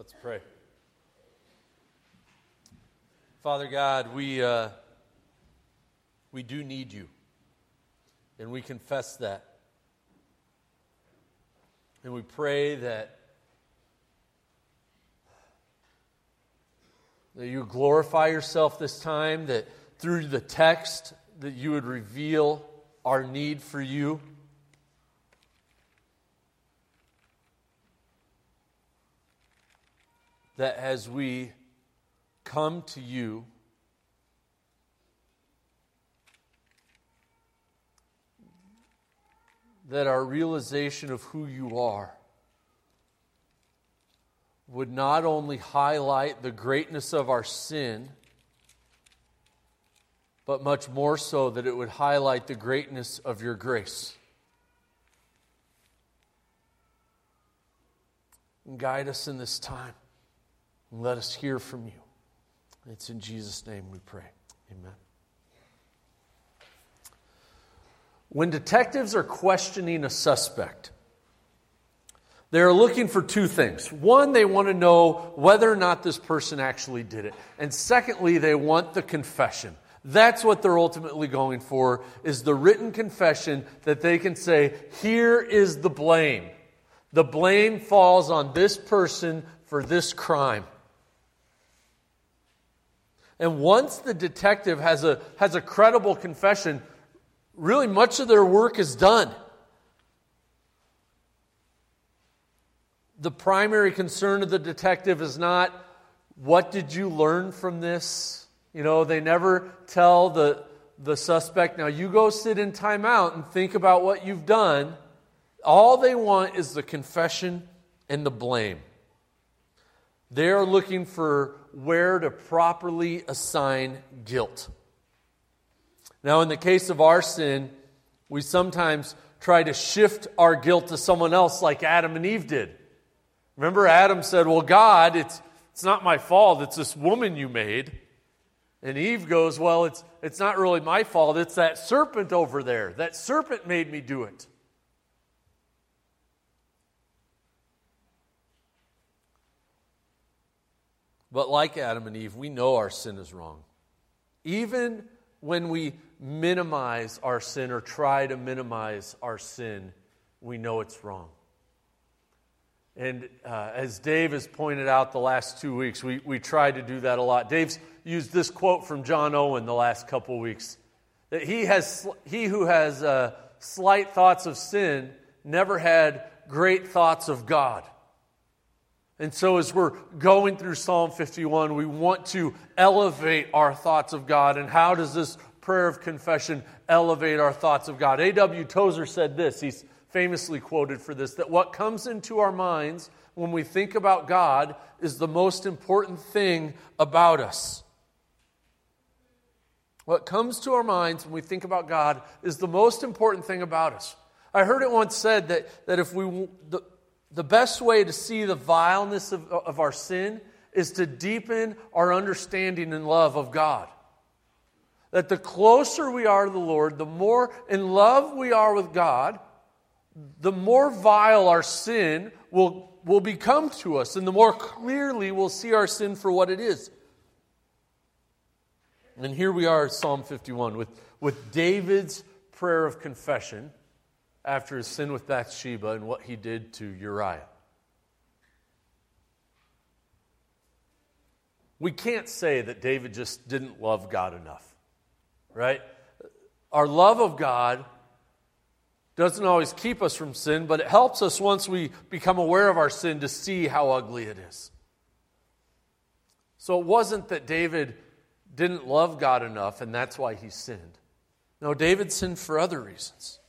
Let's pray. Father God, we, uh, we do need you, and we confess that. And we pray that, that you glorify yourself this time, that through the text, that you would reveal our need for you. That as we come to you, that our realization of who you are would not only highlight the greatness of our sin, but much more so that it would highlight the greatness of your grace. And guide us in this time and let us hear from you. It's in Jesus' name we pray. Amen. When detectives are questioning a suspect, they're looking for two things. One, they want to know whether or not this person actually did it. And secondly, they want the confession. That's what they're ultimately going for is the written confession that they can say, here is the blame. The blame falls on this person for this crime. And once the detective has a, has a credible confession, really much of their work is done. The primary concern of the detective is not what did you learn from this? You know, they never tell the, the suspect, now you go sit in timeout and think about what you've done. All they want is the confession and the blame. They are looking for where to properly assign guilt. Now, in the case of our sin, we sometimes try to shift our guilt to someone else, like Adam and Eve did. Remember, Adam said, Well, God, it's, it's not my fault, it's this woman you made. And Eve goes, Well, it's, it's not really my fault, it's that serpent over there. That serpent made me do it. But like Adam and Eve, we know our sin is wrong. Even when we minimize our sin or try to minimize our sin, we know it's wrong. And uh, as Dave has pointed out the last two weeks, we, we try to do that a lot. Dave's used this quote from John Owen the last couple weeks that he, has, he who has uh, slight thoughts of sin never had great thoughts of God. And so, as we're going through Psalm 51, we want to elevate our thoughts of God. And how does this prayer of confession elevate our thoughts of God. A.W. Tozer said this. He's famously quoted for this that what comes into our minds when we think about God is the most important thing about us. What comes to our minds when we think about God is the most important thing about us. I heard it once said that, that if we, the, the best way to see the vileness of, of our sin is to deepen our understanding and love of God. That the closer we are to the Lord, the more in love we are with God, the more vile our sin will, will become to us, and the more clearly we'll see our sin for what it is. And here we are, Psalm 51, with, with David's prayer of confession after his sin with Bathsheba and what he did to Uriah. We can't say that David just didn't love God enough right? Our love of God doesn't always keep us from sin, but it helps us once we become aware of our sin to see how ugly it is. So it wasn't that David didn't love God enough and that's why he sinned. No, David sinned for other reasons.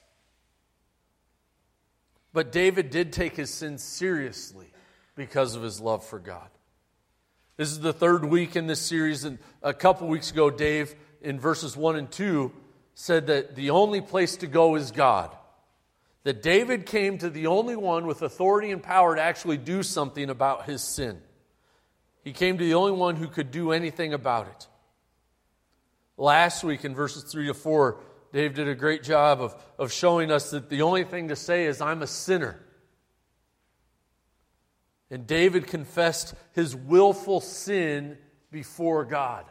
But David did take his sin seriously because of his love for God. This is the third week in this series, and a couple weeks ago, Dave in verses 1 and 2 said that the only place to go is God. That David came to the only one with authority and power to actually do something about his sin. He came to the only one who could do anything about it. Last week in verses 3 to 4, Dave did a great job of, of showing us that the only thing to say is, I'm a sinner. And David confessed his willful sin before God.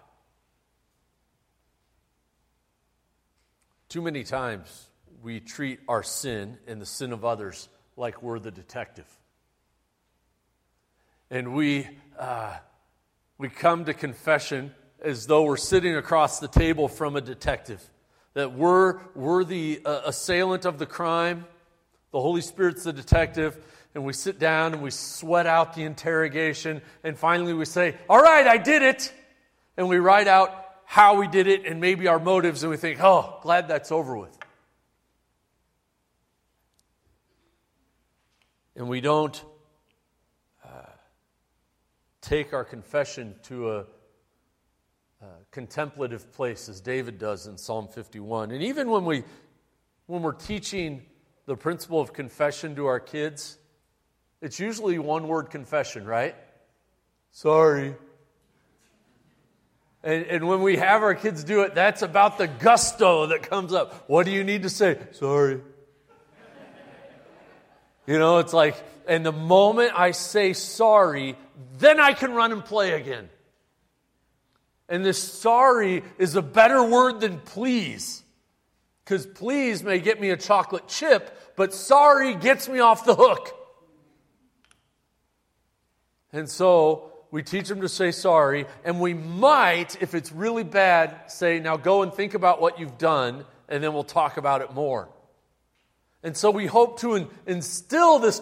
Too many times we treat our sin and the sin of others like we're the detective. And we, uh, we come to confession as though we're sitting across the table from a detective, that we're, we're the uh, assailant of the crime, the Holy Spirit's the detective, and we sit down and we sweat out the interrogation, and finally we say, All right, I did it. And we write out how we did it and maybe our motives, and we think, Oh, glad that's over with. And we don't uh, take our confession to a Uh, contemplative place as David does in Psalm 51. And even when we when we're teaching the principle of confession to our kids, it's usually one word confession, right? Sorry. And, and when we have our kids do it, that's about the gusto that comes up. What do you need to say? Sorry. You know, it's like, and the moment I say sorry, then I can run and play again. And this sorry is a better word than please. Because please may get me a chocolate chip, but sorry gets me off the hook. And so we teach them to say sorry, and we might, if it's really bad, say, now go and think about what you've done, and then we'll talk about it more. And so we hope to in, instill this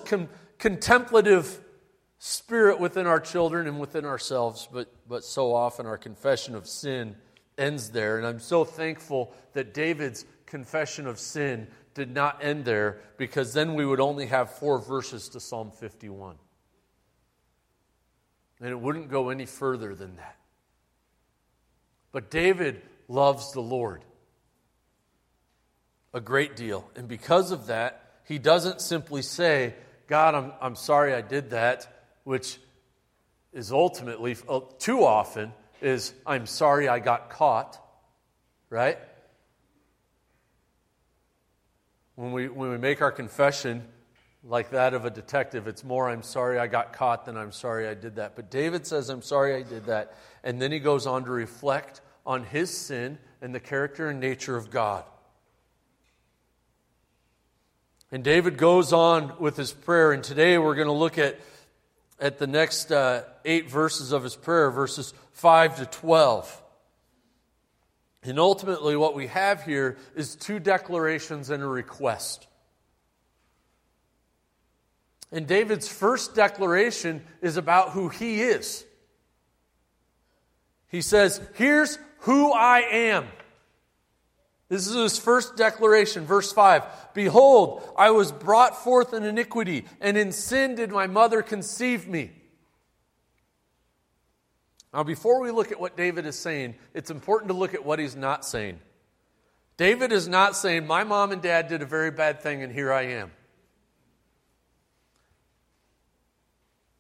contemplative spirit within our children and within ourselves, but, but so often our confession of sin ends there. And I'm so thankful that David's confession of sin did not end there because then we would only have four verses to Psalm 51. And it wouldn't go any further than that. But David loves the Lord a great deal. And because of that, he doesn't simply say, God, I'm, I'm sorry I did that which is ultimately, uh, too often, is I'm sorry I got caught, right? When we, when we make our confession like that of a detective, it's more I'm sorry I got caught than I'm sorry I did that. But David says, I'm sorry I did that. And then he goes on to reflect on his sin and the character and nature of God. And David goes on with his prayer, and today we're going to look at at the next uh, eight verses of his prayer, verses 5 to 12. And ultimately, what we have here is two declarations and a request. And David's first declaration is about who he is. He says, Here's who I am. This is his first declaration, verse 5. Behold, I was brought forth in iniquity, and in sin did my mother conceive me. Now, before we look at what David is saying, it's important to look at what he's not saying. David is not saying, My mom and dad did a very bad thing, and here I am.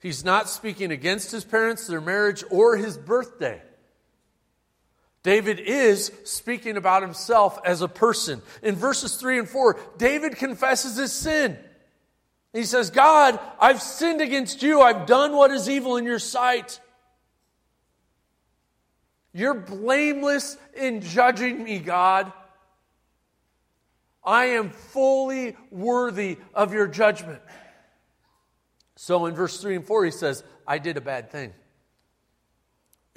He's not speaking against his parents, their marriage, or his birthday. David is speaking about himself as a person. In verses 3 and 4, David confesses his sin. He says, God, I've sinned against you. I've done what is evil in your sight. You're blameless in judging me, God. I am fully worthy of your judgment. So in verse 3 and 4, he says, I did a bad thing.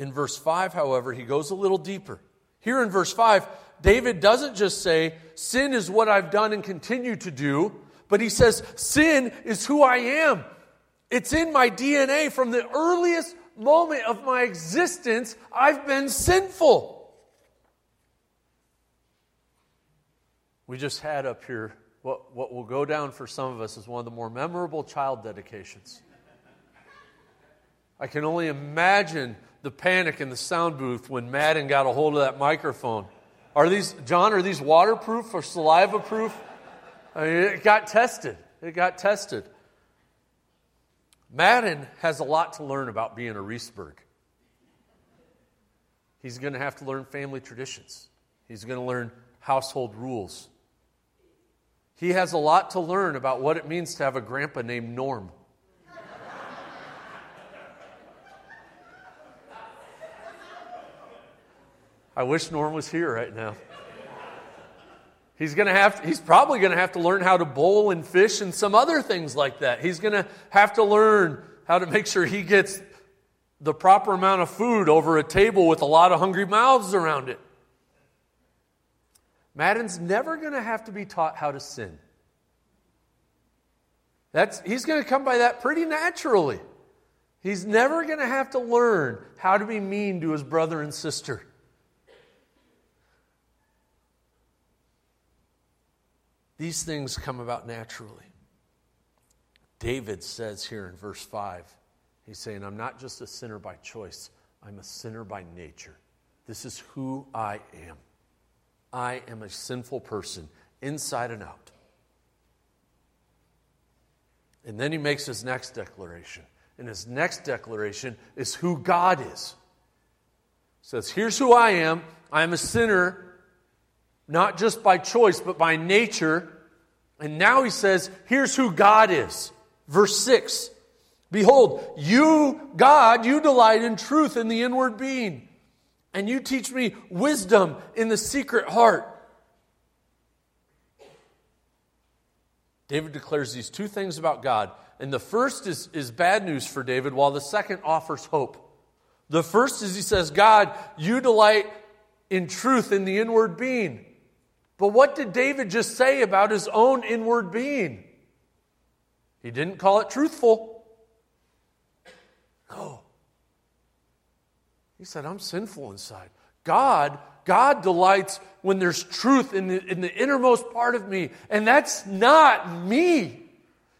In verse 5, however, he goes a little deeper. Here in verse 5, David doesn't just say, Sin is what I've done and continue to do, but he says, Sin is who I am. It's in my DNA. From the earliest moment of my existence, I've been sinful. We just had up here what, what will go down for some of us as one of the more memorable child dedications. I can only imagine the panic in the sound booth when Madden got a hold of that microphone. Are these, John, are these waterproof or saliva proof? I mean, it got tested. It got tested. Madden has a lot to learn about being a Reesburg. He's going to have to learn family traditions, he's going to learn household rules. He has a lot to learn about what it means to have a grandpa named Norm. I wish Norm was here right now. He's going to have he's probably going to have to learn how to bowl and fish and some other things like that. He's going to have to learn how to make sure he gets the proper amount of food over a table with a lot of hungry mouths around it. Madden's never going to have to be taught how to sin. That's, he's going to come by that pretty naturally. He's never going to have to learn how to be mean to his brother and sister. These things come about naturally. David says here in verse 5, he's saying, I'm not just a sinner by choice, I'm a sinner by nature. This is who I am. I am a sinful person, inside and out. And then he makes his next declaration. And his next declaration is who God is. He says, Here's who I am. I am a sinner, not just by choice, but by nature. And now he says, Here's who God is. Verse 6 Behold, you, God, you delight in truth in the inward being, and you teach me wisdom in the secret heart. David declares these two things about God. And the first is, is bad news for David, while the second offers hope. The first is he says, God, you delight in truth in the inward being. But what did David just say about his own inward being? He didn't call it truthful. No. He said, I'm sinful inside. God God delights when there's truth in the, in the innermost part of me, and that's not me.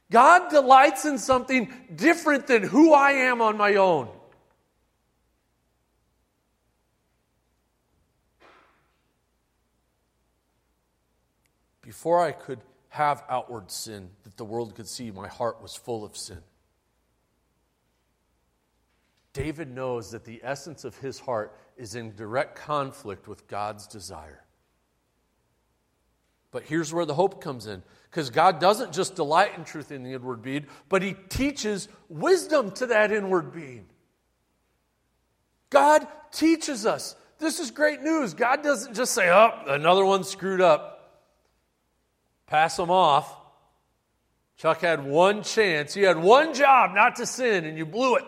God delights in something different than who I am on my own. Before I could have outward sin that the world could see, my heart was full of sin. David knows that the essence of his heart is in direct conflict with God's desire. But here's where the hope comes in. Because God doesn't just delight in truth in the inward being, but He teaches wisdom to that inward being. God teaches us. This is great news. God doesn't just say, oh, another one screwed up. Pass them off. Chuck had one chance. You had one job not to sin, and you blew it.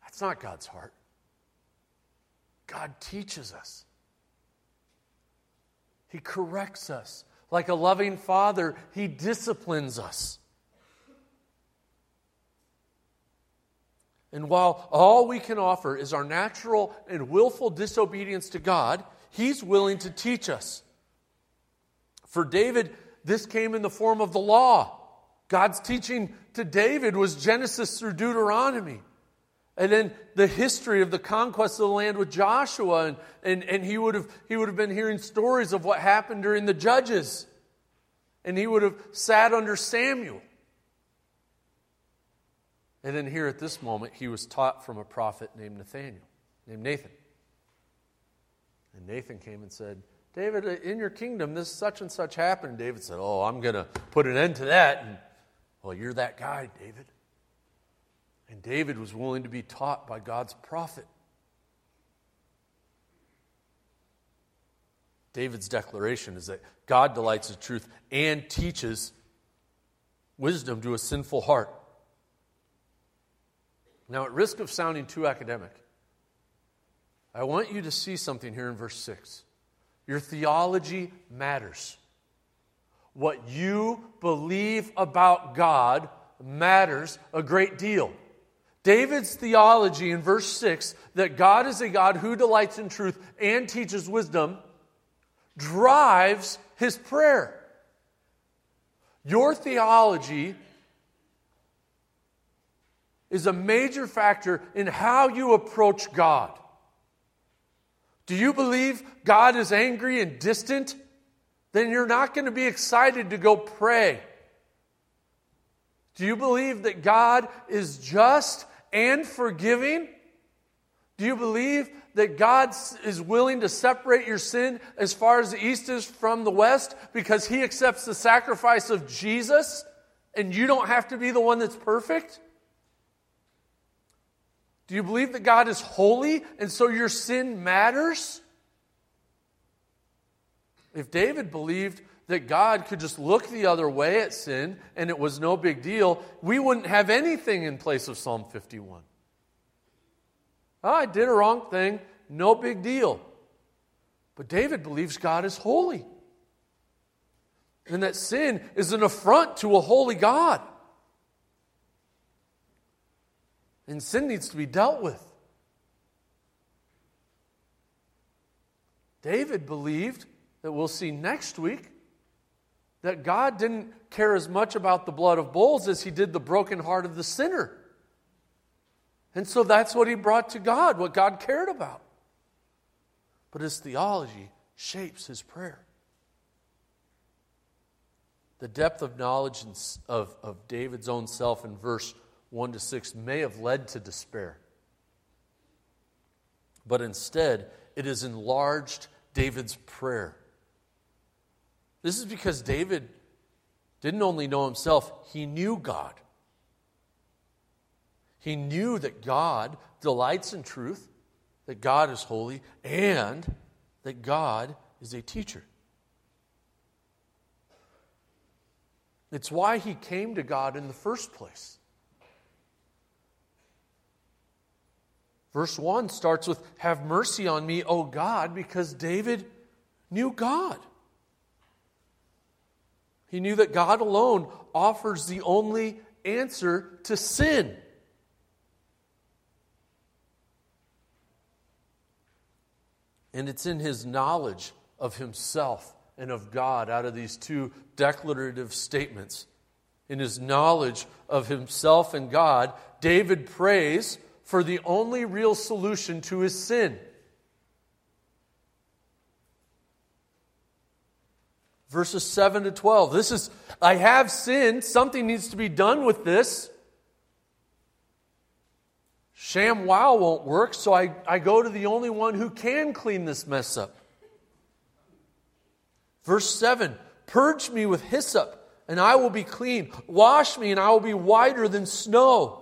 That's not God's heart. God teaches us, He corrects us. Like a loving father, He disciplines us. And while all we can offer is our natural and willful disobedience to God, He's willing to teach us. For David, this came in the form of the law. God's teaching to David was Genesis through Deuteronomy. And then the history of the conquest of the land with Joshua, and, and, and he, would have, he would have been hearing stories of what happened during the judges. And he would have sat under Samuel. And then here at this moment, he was taught from a prophet named Nathaniel, named Nathan. And Nathan came and said, David, in your kingdom, this such and such happened. David said, Oh, I'm going to put an end to that. And, well, you're that guy, David. And David was willing to be taught by God's prophet. David's declaration is that God delights in truth and teaches wisdom to a sinful heart. Now, at risk of sounding too academic, I want you to see something here in verse 6. Your theology matters. What you believe about God matters a great deal. David's theology in verse 6 that God is a God who delights in truth and teaches wisdom drives his prayer. Your theology is a major factor in how you approach God. Do you believe God is angry and distant? Then you're not going to be excited to go pray. Do you believe that God is just and forgiving? Do you believe that God is willing to separate your sin as far as the east is from the west because he accepts the sacrifice of Jesus and you don't have to be the one that's perfect? Do you believe that God is holy and so your sin matters? If David believed that God could just look the other way at sin and it was no big deal, we wouldn't have anything in place of Psalm 51. Oh, I did a wrong thing, no big deal. But David believes God is holy and that sin is an affront to a holy God. And sin needs to be dealt with. David believed that we'll see next week that God didn't care as much about the blood of bulls as he did the broken heart of the sinner. And so that's what he brought to God, what God cared about. But his theology shapes his prayer. The depth of knowledge of, of David's own self in verse 1 to 6 may have led to despair. But instead, it has enlarged David's prayer. This is because David didn't only know himself, he knew God. He knew that God delights in truth, that God is holy, and that God is a teacher. It's why he came to God in the first place. Verse 1 starts with, Have mercy on me, O God, because David knew God. He knew that God alone offers the only answer to sin. And it's in his knowledge of himself and of God out of these two declarative statements. In his knowledge of himself and God, David prays for the only real solution to his sin. Verses 7 to 12. This is, I have sinned. Something needs to be done with this. ShamWow won't work, so I, I go to the only one who can clean this mess up. Verse 7 Purge me with hyssop, and I will be clean. Wash me, and I will be whiter than snow.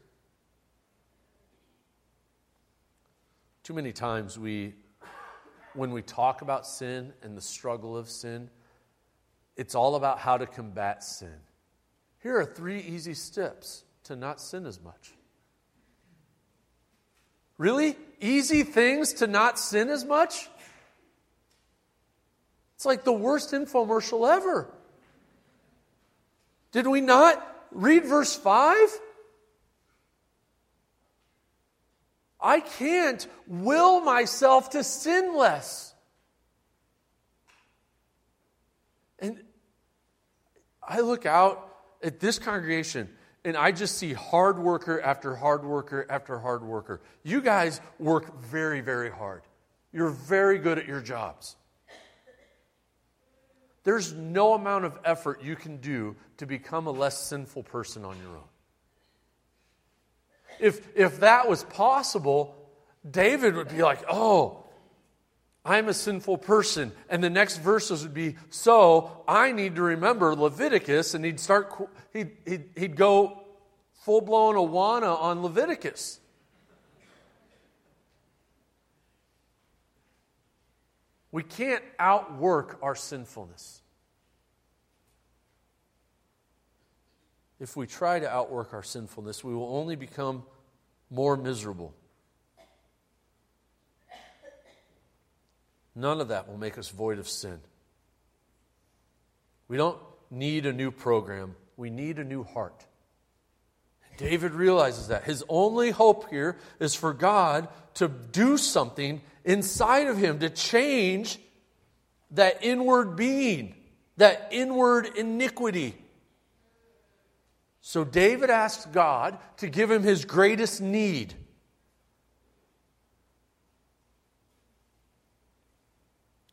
Too many times we, when we talk about sin and the struggle of sin, it's all about how to combat sin. Here are three easy steps to not sin as much. Really? Easy things to not sin as much? It's like the worst infomercial ever. Did we not read verse 5? I can't will myself to sin less. And I look out at this congregation and I just see hard worker after hard worker after hard worker. You guys work very, very hard. You're very good at your jobs. There's no amount of effort you can do to become a less sinful person on your own. If, if that was possible, David would be like, oh, I'm a sinful person. And the next verses would be, so I need to remember Leviticus, and he'd start, he'd, he'd, he'd go full blown Awana on Leviticus. We can't outwork our sinfulness. If we try to outwork our sinfulness, we will only become more miserable. None of that will make us void of sin. We don't need a new program, we need a new heart. David realizes that. His only hope here is for God to do something inside of him to change that inward being, that inward iniquity. So David asks God to give him his greatest need.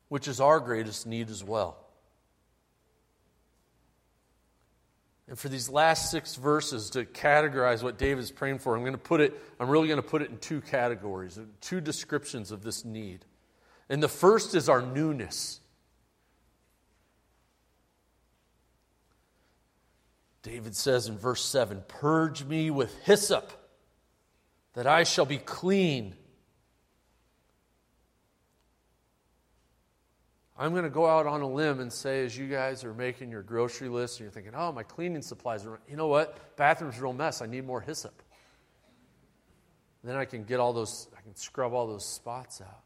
which is our greatest need as well. And for these last six verses to categorize what David's praying for, I'm going to put it, I'm really going to put it in two categories, two descriptions of this need. And the first is our newness. David says in verse 7 Purge me with hyssop, that I shall be clean. I'm going to go out on a limb and say, as you guys are making your grocery list and you're thinking, oh, my cleaning supplies are, you know what? Bathroom's a real mess. I need more hyssop. then I can get all those, I can scrub all those spots out.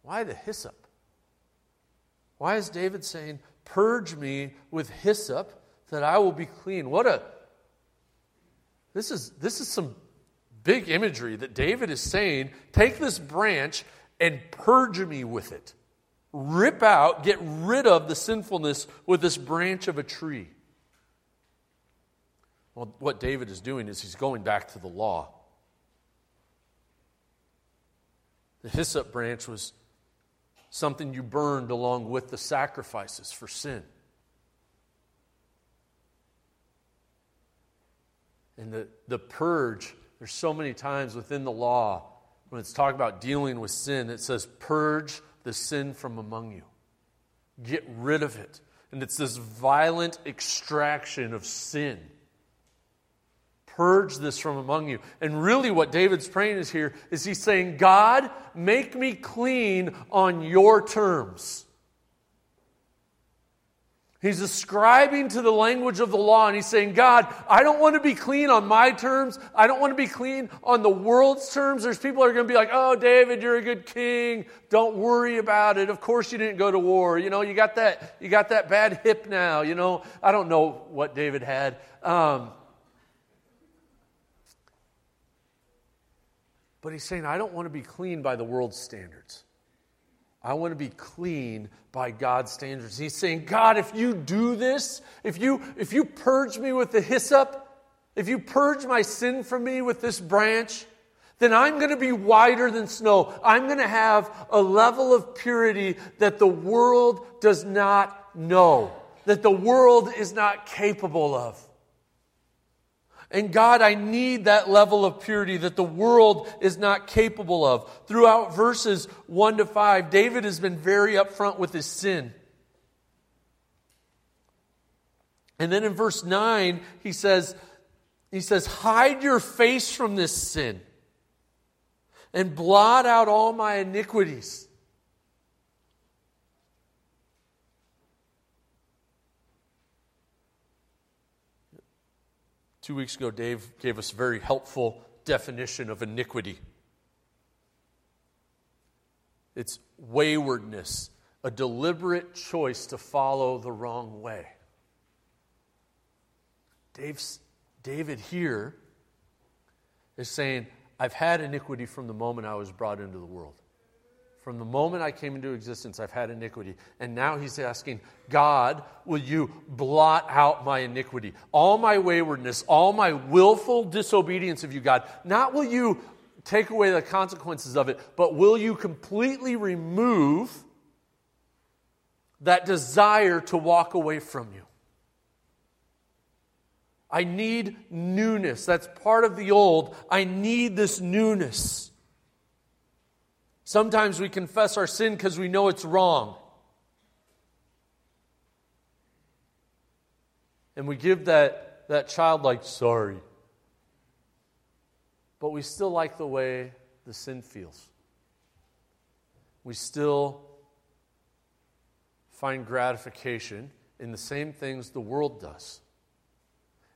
Why the hyssop? Why is David saying, purge me with hyssop that I will be clean? What a, this is, this is some big imagery that David is saying, take this branch and purge me with it rip out, get rid of the sinfulness with this branch of a tree. Well, what David is doing is he's going back to the law. The hyssop branch was something you burned along with the sacrifices for sin. And the, the purge, there's so many times within the law when it's talking about dealing with sin, it says, purge the sin from among you. Get rid of it. And it's this violent extraction of sin. Purge this from among you. And really, what David's praying is here is he's saying, God, make me clean on your terms. He's ascribing to the language of the law and he's saying, God, I don't want to be clean on my terms. I don't want to be clean on the world's terms. There's people that are going to be like, oh, David, you're a good king. Don't worry about it. Of course you didn't go to war. You know, you got that, you got that bad hip now. You know, I don't know what David had. Um, but he's saying, I don't want to be clean by the world's standards. I want to be clean by God's standards. He's saying, God, if you do this, if you, if you purge me with the hyssop, if you purge my sin from me with this branch, then I'm going to be whiter than snow. I'm going to have a level of purity that the world does not know, that the world is not capable of. And God, I need that level of purity that the world is not capable of. Throughout verses 1 to 5, David has been very upfront with his sin. And then in verse 9, he says, he says, hide your face from this sin and blot out all my iniquities. Two weeks ago, Dave gave us a very helpful definition of iniquity it's waywardness, a deliberate choice to follow the wrong way. Dave's, David here is saying, I've had iniquity from the moment I was brought into the world. From the moment I came into existence, I've had iniquity. And now he's asking, God, will you blot out my iniquity? All my waywardness, all my willful disobedience of you, God. Not will you take away the consequences of it, but will you completely remove that desire to walk away from you? I need newness. That's part of the old. I need this newness. Sometimes we confess our sin because we know it's wrong. And we give that, that childlike sorry. But we still like the way the sin feels. We still find gratification in the same things the world does.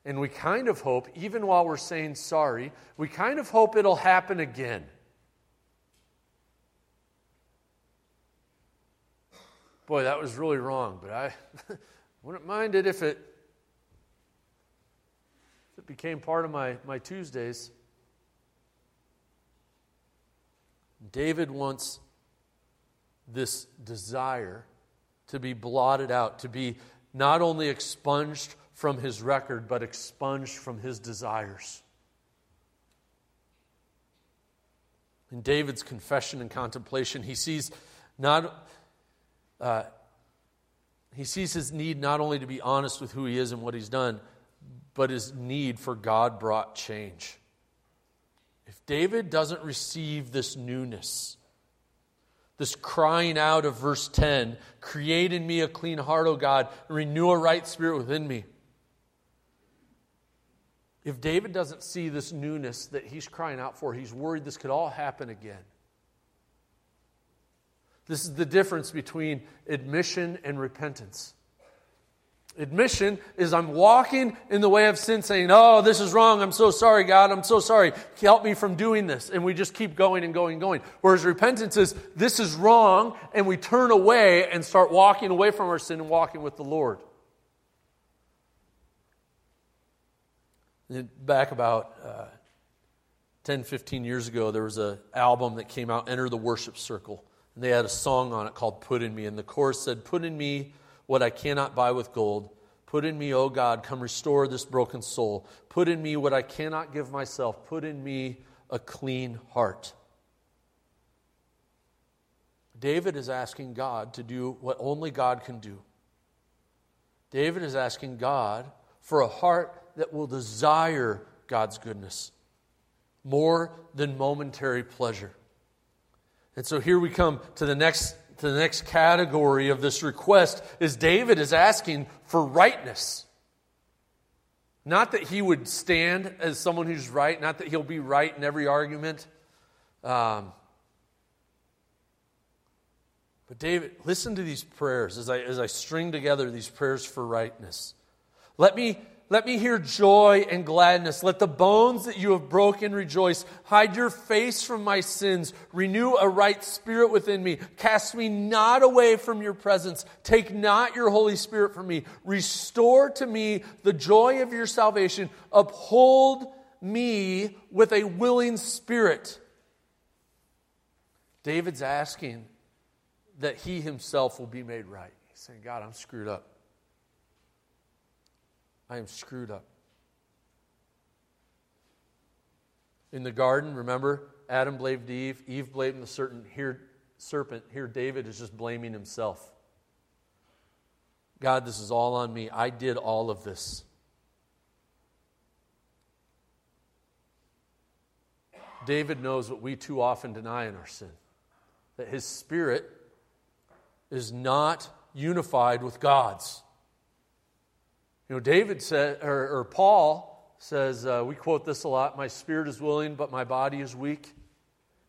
And we kind of hope, even while we're saying sorry, we kind of hope it'll happen again. Boy, that was really wrong, but I wouldn't mind it if it, if it became part of my, my Tuesdays. David wants this desire to be blotted out, to be not only expunged from his record, but expunged from his desires. In David's confession and contemplation, he sees not uh, he sees his need not only to be honest with who he is and what he's done, but his need for God brought change. If David doesn't receive this newness, this crying out of verse 10 create in me a clean heart, O God, and renew a right spirit within me. If David doesn't see this newness that he's crying out for, he's worried this could all happen again. This is the difference between admission and repentance. Admission is I'm walking in the way of sin, saying, Oh, this is wrong. I'm so sorry, God. I'm so sorry. Help me from doing this. And we just keep going and going and going. Whereas repentance is, This is wrong. And we turn away and start walking away from our sin and walking with the Lord. Back about uh, 10, 15 years ago, there was an album that came out, Enter the Worship Circle. And they had a song on it called Put in Me. And the chorus said, Put in me what I cannot buy with gold. Put in me, O God, come restore this broken soul. Put in me what I cannot give myself. Put in me a clean heart. David is asking God to do what only God can do. David is asking God for a heart that will desire God's goodness more than momentary pleasure. And so here we come to the next to the next category of this request is David is asking for rightness. Not that he would stand as someone who's right, not that he'll be right in every argument. Um, but David, listen to these prayers as I, as I string together these prayers for rightness. Let me let me hear joy and gladness. Let the bones that you have broken rejoice. Hide your face from my sins. Renew a right spirit within me. Cast me not away from your presence. Take not your Holy Spirit from me. Restore to me the joy of your salvation. Uphold me with a willing spirit. David's asking that he himself will be made right. He's saying, God, I'm screwed up. I am screwed up. In the garden, remember, Adam blamed Eve, Eve blamed the certain, here, serpent. Here, David is just blaming himself. God, this is all on me. I did all of this. David knows what we too often deny in our sin that his spirit is not unified with God's. You know, David said, or, or Paul says, uh, we quote this a lot my spirit is willing, but my body is weak.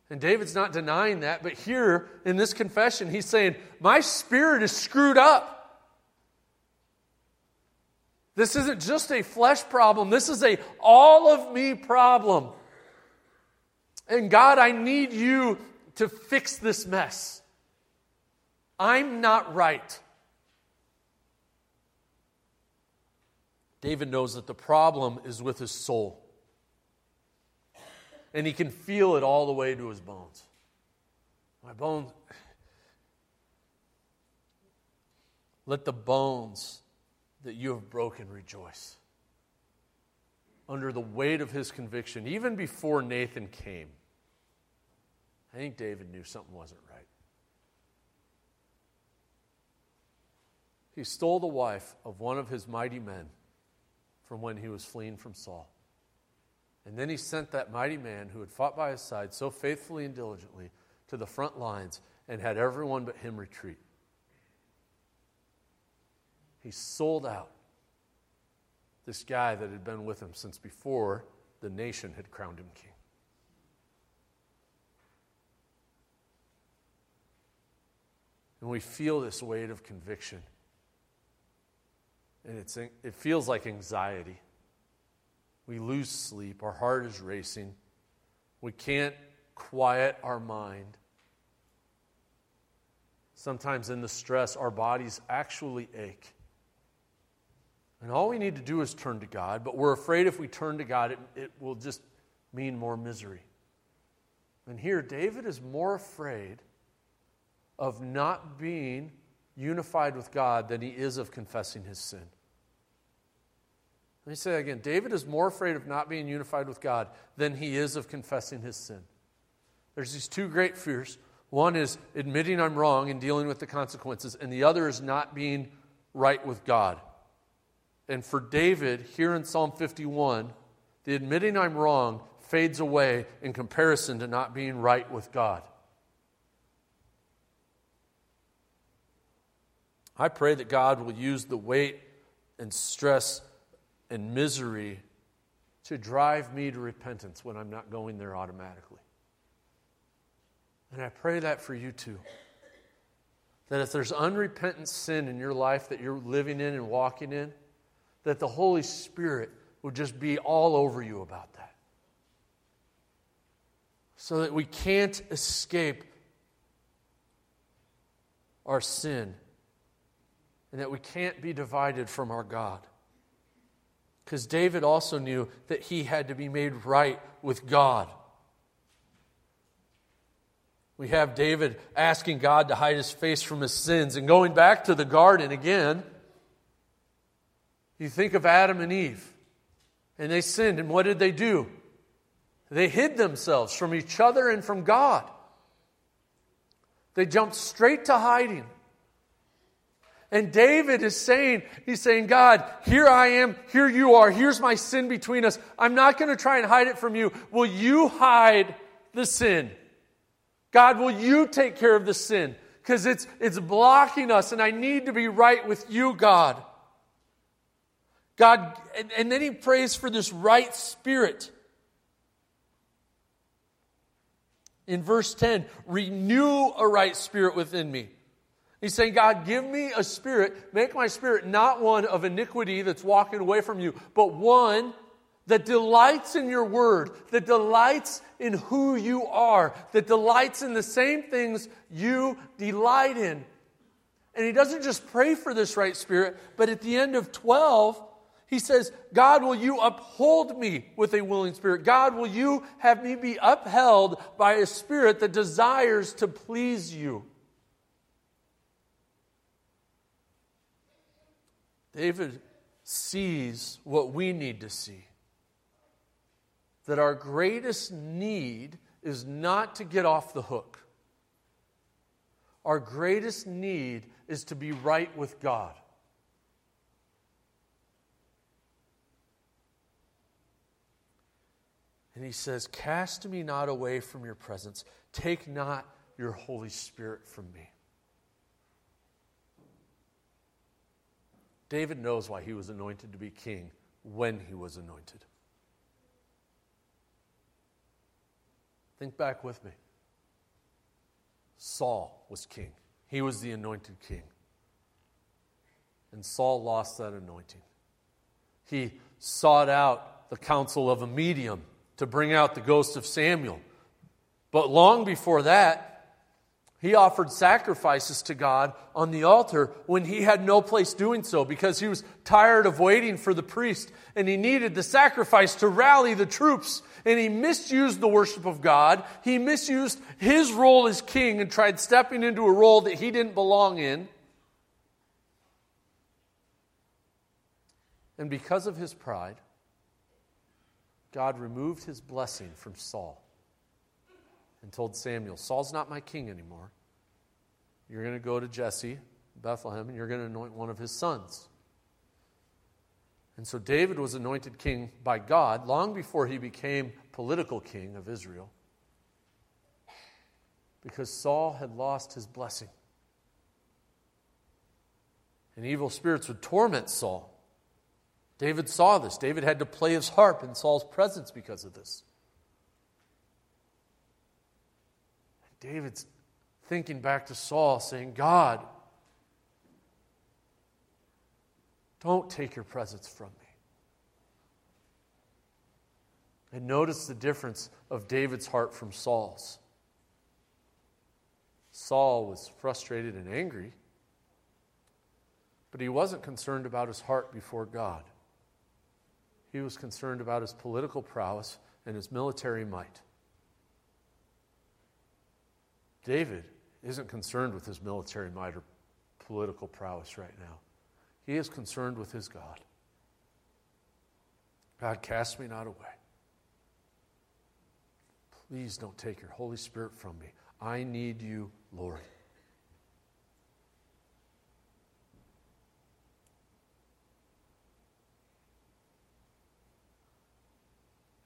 And David's not denying that, but here in this confession, he's saying, My spirit is screwed up. This isn't just a flesh problem, this is a all of me problem. And God, I need you to fix this mess. I'm not right. David knows that the problem is with his soul. And he can feel it all the way to his bones. My bones. Let the bones that you have broken rejoice. Under the weight of his conviction, even before Nathan came, I think David knew something wasn't right. He stole the wife of one of his mighty men from when he was fleeing from Saul. And then he sent that mighty man who had fought by his side so faithfully and diligently to the front lines and had everyone but him retreat. He sold out this guy that had been with him since before the nation had crowned him king. And we feel this weight of conviction and it's, it feels like anxiety. We lose sleep, our heart is racing, we can't quiet our mind. Sometimes in the stress, our bodies actually ache. And all we need to do is turn to God, but we're afraid if we turn to God, it, it will just mean more misery. And here, David is more afraid of not being unified with God than he is of confessing his sin. Let me say again David is more afraid of not being unified with God than he is of confessing his sin. There's these two great fears. One is admitting I'm wrong and dealing with the consequences, and the other is not being right with God. And for David, here in Psalm 51, the admitting I'm wrong fades away in comparison to not being right with God. I pray that God will use the weight and stress and misery to drive me to repentance when I'm not going there automatically. And I pray that for you too. That if there's unrepentant sin in your life that you're living in and walking in, that the Holy Spirit would just be all over you about that. So that we can't escape our sin and that we can't be divided from our God. Because David also knew that he had to be made right with God. We have David asking God to hide his face from his sins. And going back to the garden again, you think of Adam and Eve. And they sinned. And what did they do? They hid themselves from each other and from God. They jumped straight to hiding. And David is saying, he's saying, God, here I am, here you are, here's my sin between us. I'm not going to try and hide it from you. Will you hide the sin? God, will you take care of the sin? Because it's, it's blocking us, and I need to be right with you, God. God, and, and then he prays for this right spirit. In verse 10, renew a right spirit within me. He's saying, God, give me a spirit, make my spirit not one of iniquity that's walking away from you, but one that delights in your word, that delights in who you are, that delights in the same things you delight in. And he doesn't just pray for this right spirit, but at the end of 12, he says, God, will you uphold me with a willing spirit? God, will you have me be upheld by a spirit that desires to please you? David sees what we need to see that our greatest need is not to get off the hook. Our greatest need is to be right with God. And he says, Cast me not away from your presence, take not your Holy Spirit from me. David knows why he was anointed to be king when he was anointed. Think back with me. Saul was king, he was the anointed king. And Saul lost that anointing. He sought out the counsel of a medium to bring out the ghost of Samuel. But long before that, he offered sacrifices to God on the altar when he had no place doing so because he was tired of waiting for the priest and he needed the sacrifice to rally the troops. And he misused the worship of God. He misused his role as king and tried stepping into a role that he didn't belong in. And because of his pride, God removed his blessing from Saul and told Samuel, Saul's not my king anymore. You're going to go to Jesse, Bethlehem, and you're going to anoint one of his sons. And so David was anointed king by God long before he became political king of Israel because Saul had lost his blessing. And evil spirits would torment Saul. David saw this. David had to play his harp in Saul's presence because of this. David's thinking back to Saul, saying, God, don't take your presence from me. And notice the difference of David's heart from Saul's. Saul was frustrated and angry, but he wasn't concerned about his heart before God. He was concerned about his political prowess and his military might. David isn't concerned with his military might or political prowess right now. He is concerned with his God. God, cast me not away. Please don't take your Holy Spirit from me. I need you, Lord.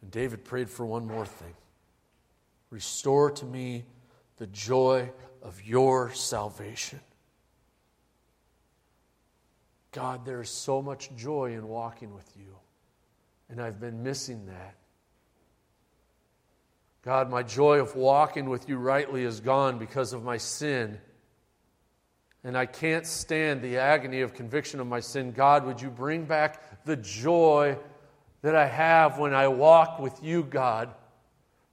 And David prayed for one more thing Restore to me the joy of your salvation. God, there is so much joy in walking with you, and I've been missing that. God, my joy of walking with you rightly is gone because of my sin. And I can't stand the agony of conviction of my sin. God, would you bring back the joy that I have when I walk with you, God?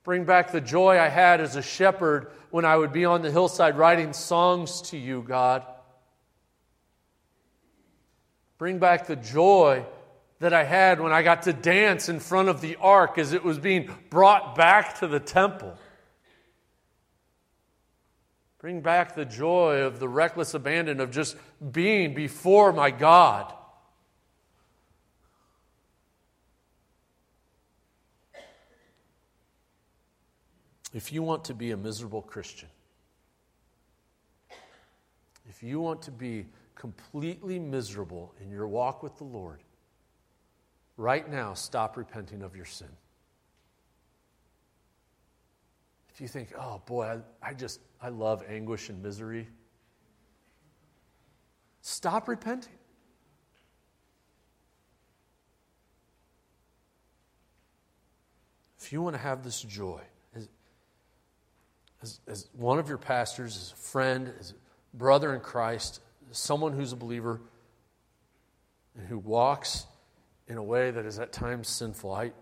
Bring back the joy I had as a shepherd when I would be on the hillside writing songs to you, God. Bring back the joy that I had when I got to dance in front of the ark as it was being brought back to the temple. Bring back the joy of the reckless abandon of just being before my God. If you want to be a miserable Christian, if you want to be completely miserable in your walk with the Lord, right now stop repenting of your sin. If you think, oh boy, I, I just, I love anguish and misery, stop repenting. If you want to have this joy, as, as, one of your pastors, as a friend, as a brother in Christ, someone who's a believer and who walks in a way that is at times sinful, I,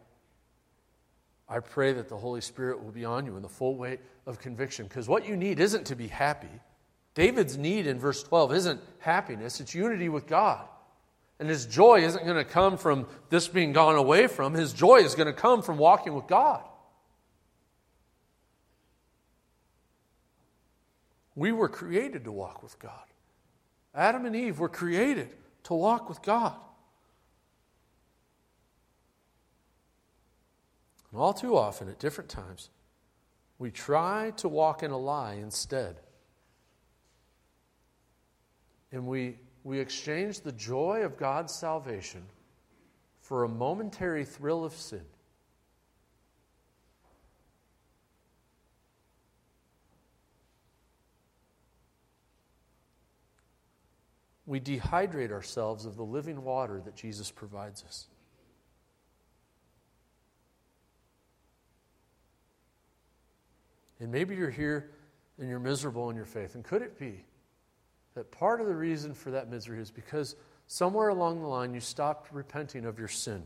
I pray that the Holy Spirit will be on you in the full weight of conviction. Because what you need isn't to be happy. David's need in verse 12 isn't happiness, it's unity with God. And his joy isn't going to come from this being gone away from, his joy is going to come from walking with God. We were created to walk with God. Adam and Eve were created to walk with God. And all too often, at different times, we try to walk in a lie instead. And we, we exchange the joy of God's salvation for a momentary thrill of sin. We dehydrate ourselves of the living water that Jesus provides us. And maybe you're here and you're miserable in your faith. And could it be that part of the reason for that misery is because somewhere along the line you stopped repenting of your sin?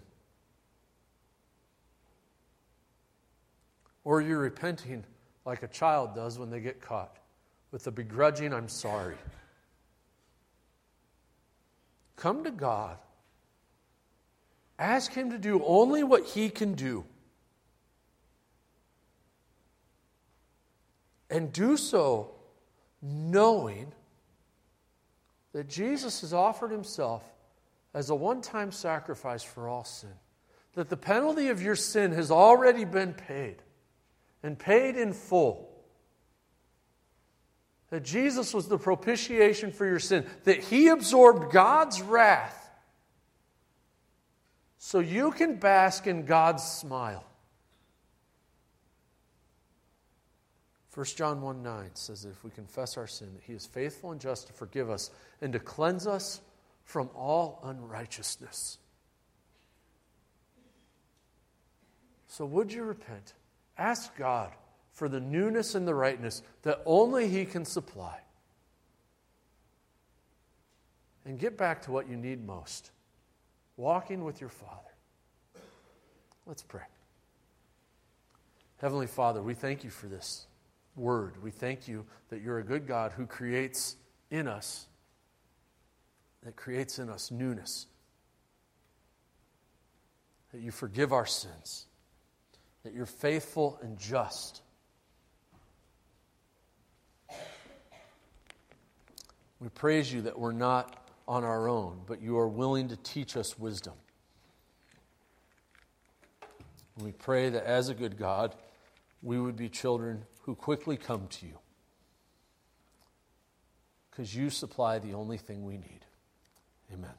Or you're repenting like a child does when they get caught with a begrudging, I'm sorry. Come to God. Ask Him to do only what He can do. And do so knowing that Jesus has offered Himself as a one time sacrifice for all sin. That the penalty of your sin has already been paid and paid in full that Jesus was the propitiation for your sin, that he absorbed God's wrath so you can bask in God's smile. 1 John 1 9 says that if we confess our sin, that he is faithful and just to forgive us and to cleanse us from all unrighteousness. So, would you repent? Ask God for the newness and the rightness that only He can supply. And get back to what you need most walking with your Father. Let's pray. Heavenly Father, we thank you for this word. We thank you that you're a good God who creates in us, that creates in us newness, that you forgive our sins, that you're faithful and just We praise you that we're not on our own, but you are willing to teach us wisdom. We pray that as a good God, we would be children who quickly come to you because you supply the only thing we need. Amen.